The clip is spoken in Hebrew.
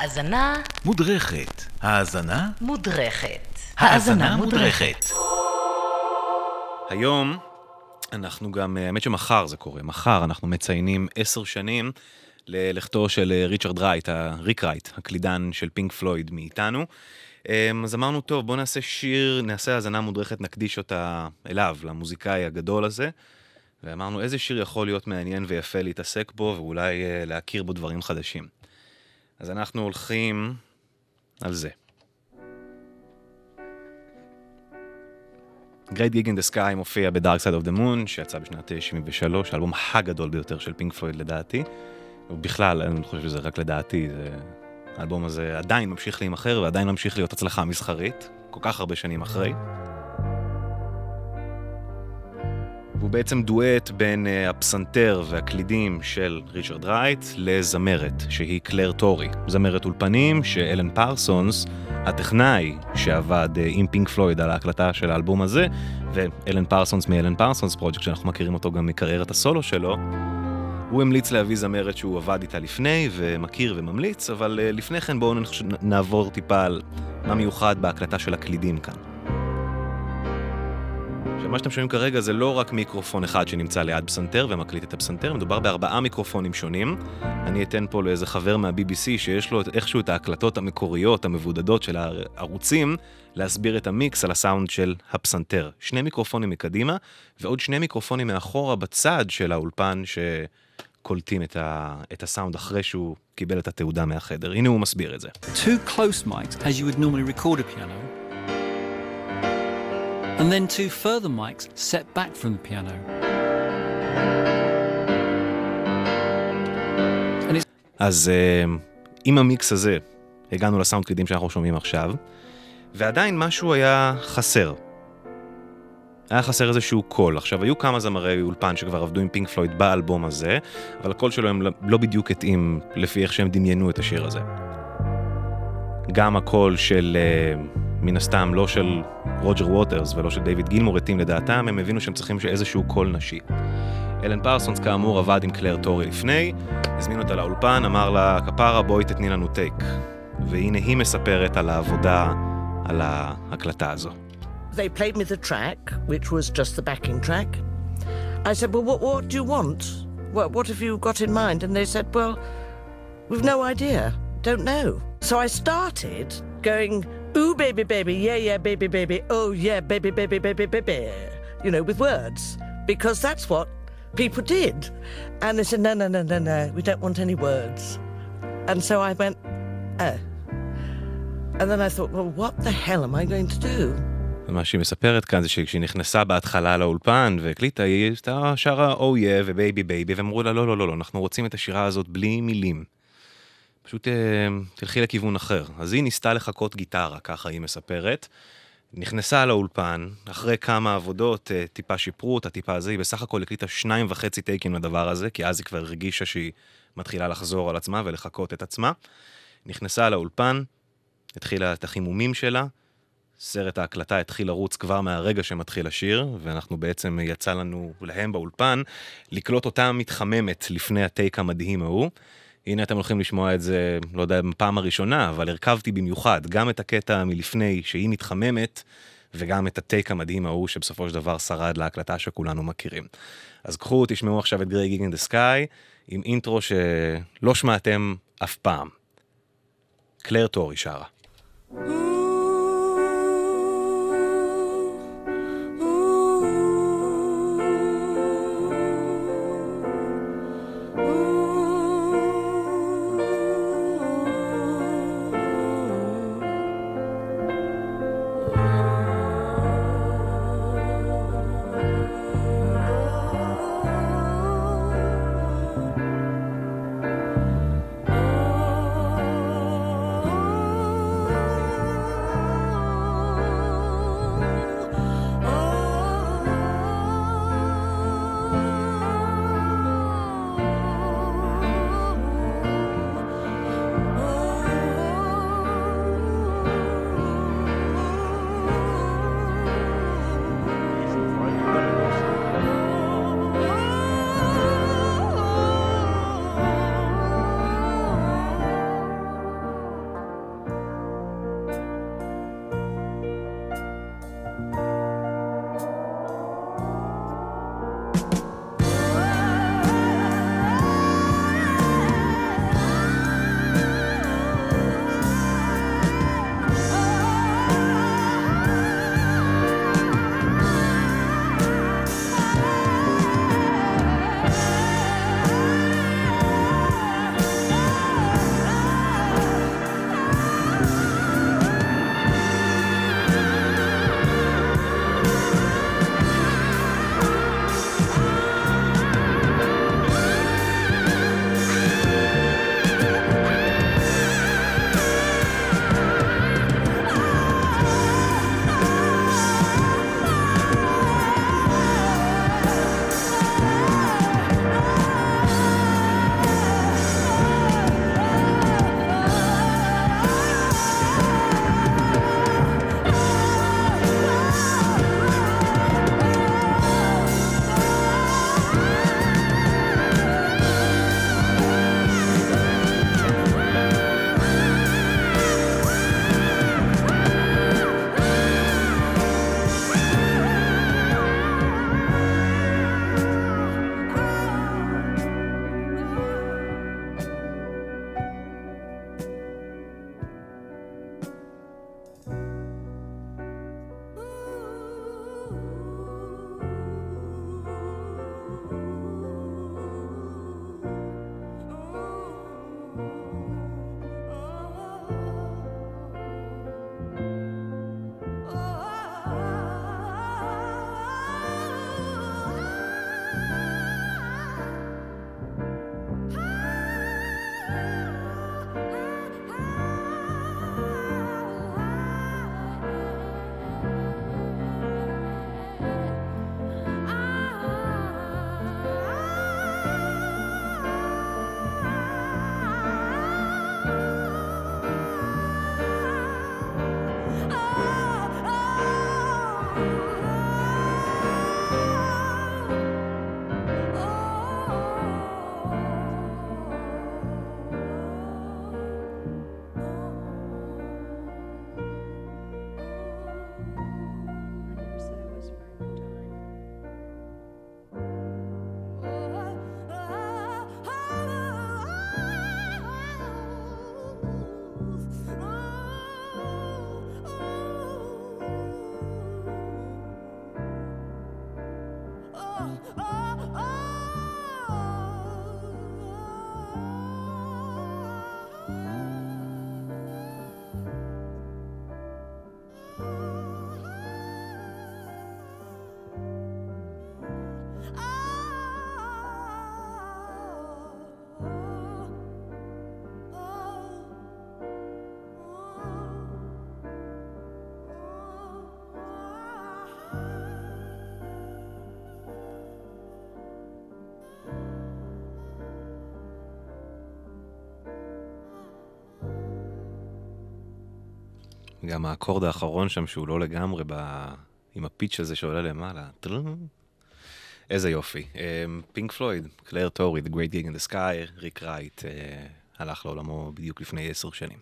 האזנה מודרכת. האזנה? מודרכת. האזנה מודרכת. היום אנחנו גם, האמת שמחר זה קורה, מחר אנחנו מציינים עשר שנים ללכתו של אה, ריצ'רד רייט, ריק רייט, הקלידן של פינק פלויד מאיתנו. אמ, אז אמרנו, טוב, בואו נעשה שיר, נעשה האזנה מודרכת, נקדיש אותה אליו, למוזיקאי הגדול הזה. ואמרנו, איזה שיר יכול להיות מעניין ויפה להתעסק בו, ואולי אה, להכיר בו דברים חדשים. אז אנחנו הולכים על זה. Great Gig in the Sky מופיע ב-Dark Side of the Moon, שיצא בשנת 73, האלבום הגדול ביותר של פינק פלויד לדעתי. ובכלל, אני חושב שזה רק לדעתי, זה... האלבום הזה עדיין ממשיך להימכר ועדיין ממשיך להיות הצלחה מסחרית, כל כך הרבה שנים אחרי. והוא בעצם דואט בין אה, הפסנתר והקלידים של ריצ'רד רייט לזמרת, שהיא קלר טורי. זמרת אולפנים שאלן פרסונס, הטכנאי שעבד אה, עם פינק פלויד על ההקלטה של האלבום הזה, ואלן פרסונס מאלן פרסונס פרויקט, שאנחנו מכירים אותו גם מקריירת הסולו שלו, הוא המליץ להביא זמרת שהוא עבד איתה לפני ומכיר וממליץ, אבל uh, לפני כן בואו נעבור טיפה על מה מיוחד בהקלטה של הקלידים כאן. שמה שאתם שומעים כרגע זה לא רק מיקרופון אחד שנמצא ליד פסנתר ומקליט את הפסנתר, מדובר בארבעה מיקרופונים שונים. אני אתן פה לאיזה חבר מה-BBC שיש לו איכשהו את ההקלטות המקוריות, המבודדות של הערוצים, להסביר את המיקס על הסאונד של הפסנתר. שני מיקרופונים מקדימה, ועוד שני מיקרופונים מאחורה בצד של האולפן שקולטים את, ה... את הסאונד אחרי שהוא קיבל את התעודה מהחדר. הנה הוא מסביר את זה. Two close mics, as you would normally record a piano. And then two further mics set back from the piano. אז uh, עם המיקס הזה הגענו לסאונד קלידים שאנחנו שומעים עכשיו, ועדיין משהו היה חסר. היה חסר איזשהו קול. עכשיו, היו כמה זמרי אולפן שכבר עבדו עם פינק פלויד באלבום הזה, אבל הקול שלהם לא, לא בדיוק התאים לפי איך שהם דמיינו את השיר הזה. גם הקול של... אה, מן הסתם לא של רוג'ר ווטרס ולא של דיוויד גילמור התאים לדעתם, הם הבינו שהם צריכים איזשהו קול נשי. אלן פרסונס כאמור עבד עם קלר טורי לפני, הזמין אותה לאולפן, אמר לה, כפרה בואי תתני לנו טייק. והנה היא מספרת על העבודה, על ההקלטה הזו. They played me the track, which was just the backing track. I said, well, what, what do you want? What, what have you got in mind? And they said, well, we've no idea, don't know. So I started going Ooh, baby, baby, yeah, yeah, baby, baby, oh, yeah, baby, baby, baby, baby, you know, with words, because that's what people did. And they said, no, no, no, no, no, we don't want any words. And so I went, oh. And then I thought, well, what the hell am I going to do? מה שהיא מספרת כאן זה שכשהיא נכנסה בהתחלה לאולפן והקליטה, היא שרה yeah ו baby baby, ואמרו לה, לא, לא, לא, לא, אנחנו רוצים את השירה הזאת בלי מילים. פשוט אה, תלכי לכיוון אחר. אז היא ניסתה לחקות גיטרה, ככה היא מספרת. נכנסה לאולפן, אחרי כמה עבודות אה, טיפה שיפרו אותה, טיפה זה, היא בסך הכל הקליטה שניים וחצי טייקים לדבר הזה, כי אז היא כבר הרגישה שהיא מתחילה לחזור על עצמה ולחקות את עצמה. נכנסה לאולפן, התחילה את החימומים שלה, סרט ההקלטה התחיל לרוץ כבר מהרגע שמתחיל השיר, ואנחנו בעצם, יצא לנו, להם באולפן, לקלוט אותה מתחממת לפני הטייק המדהים ההוא. הנה אתם הולכים לשמוע את זה, לא יודע, בפעם הראשונה, אבל הרכבתי במיוחד גם את הקטע מלפני שהיא מתחממת, וגם את הטייק המדהים ההוא שבסופו של דבר שרד להקלטה שכולנו מכירים. אז קחו, תשמעו עכשיו את גריי גיג אין דה סקאי, עם אינטרו שלא שמעתם אף פעם. קלר טורי שרה. גם האקורד האחרון שם, שהוא לא לגמרי ב... עם הפיץ' הזה שעולה למעלה. איזה יופי. פינק פלויד, קלר טורי, The Great Gig in the Sky, ריק רייט, הלך לעולמו בדיוק לפני עשר שנים.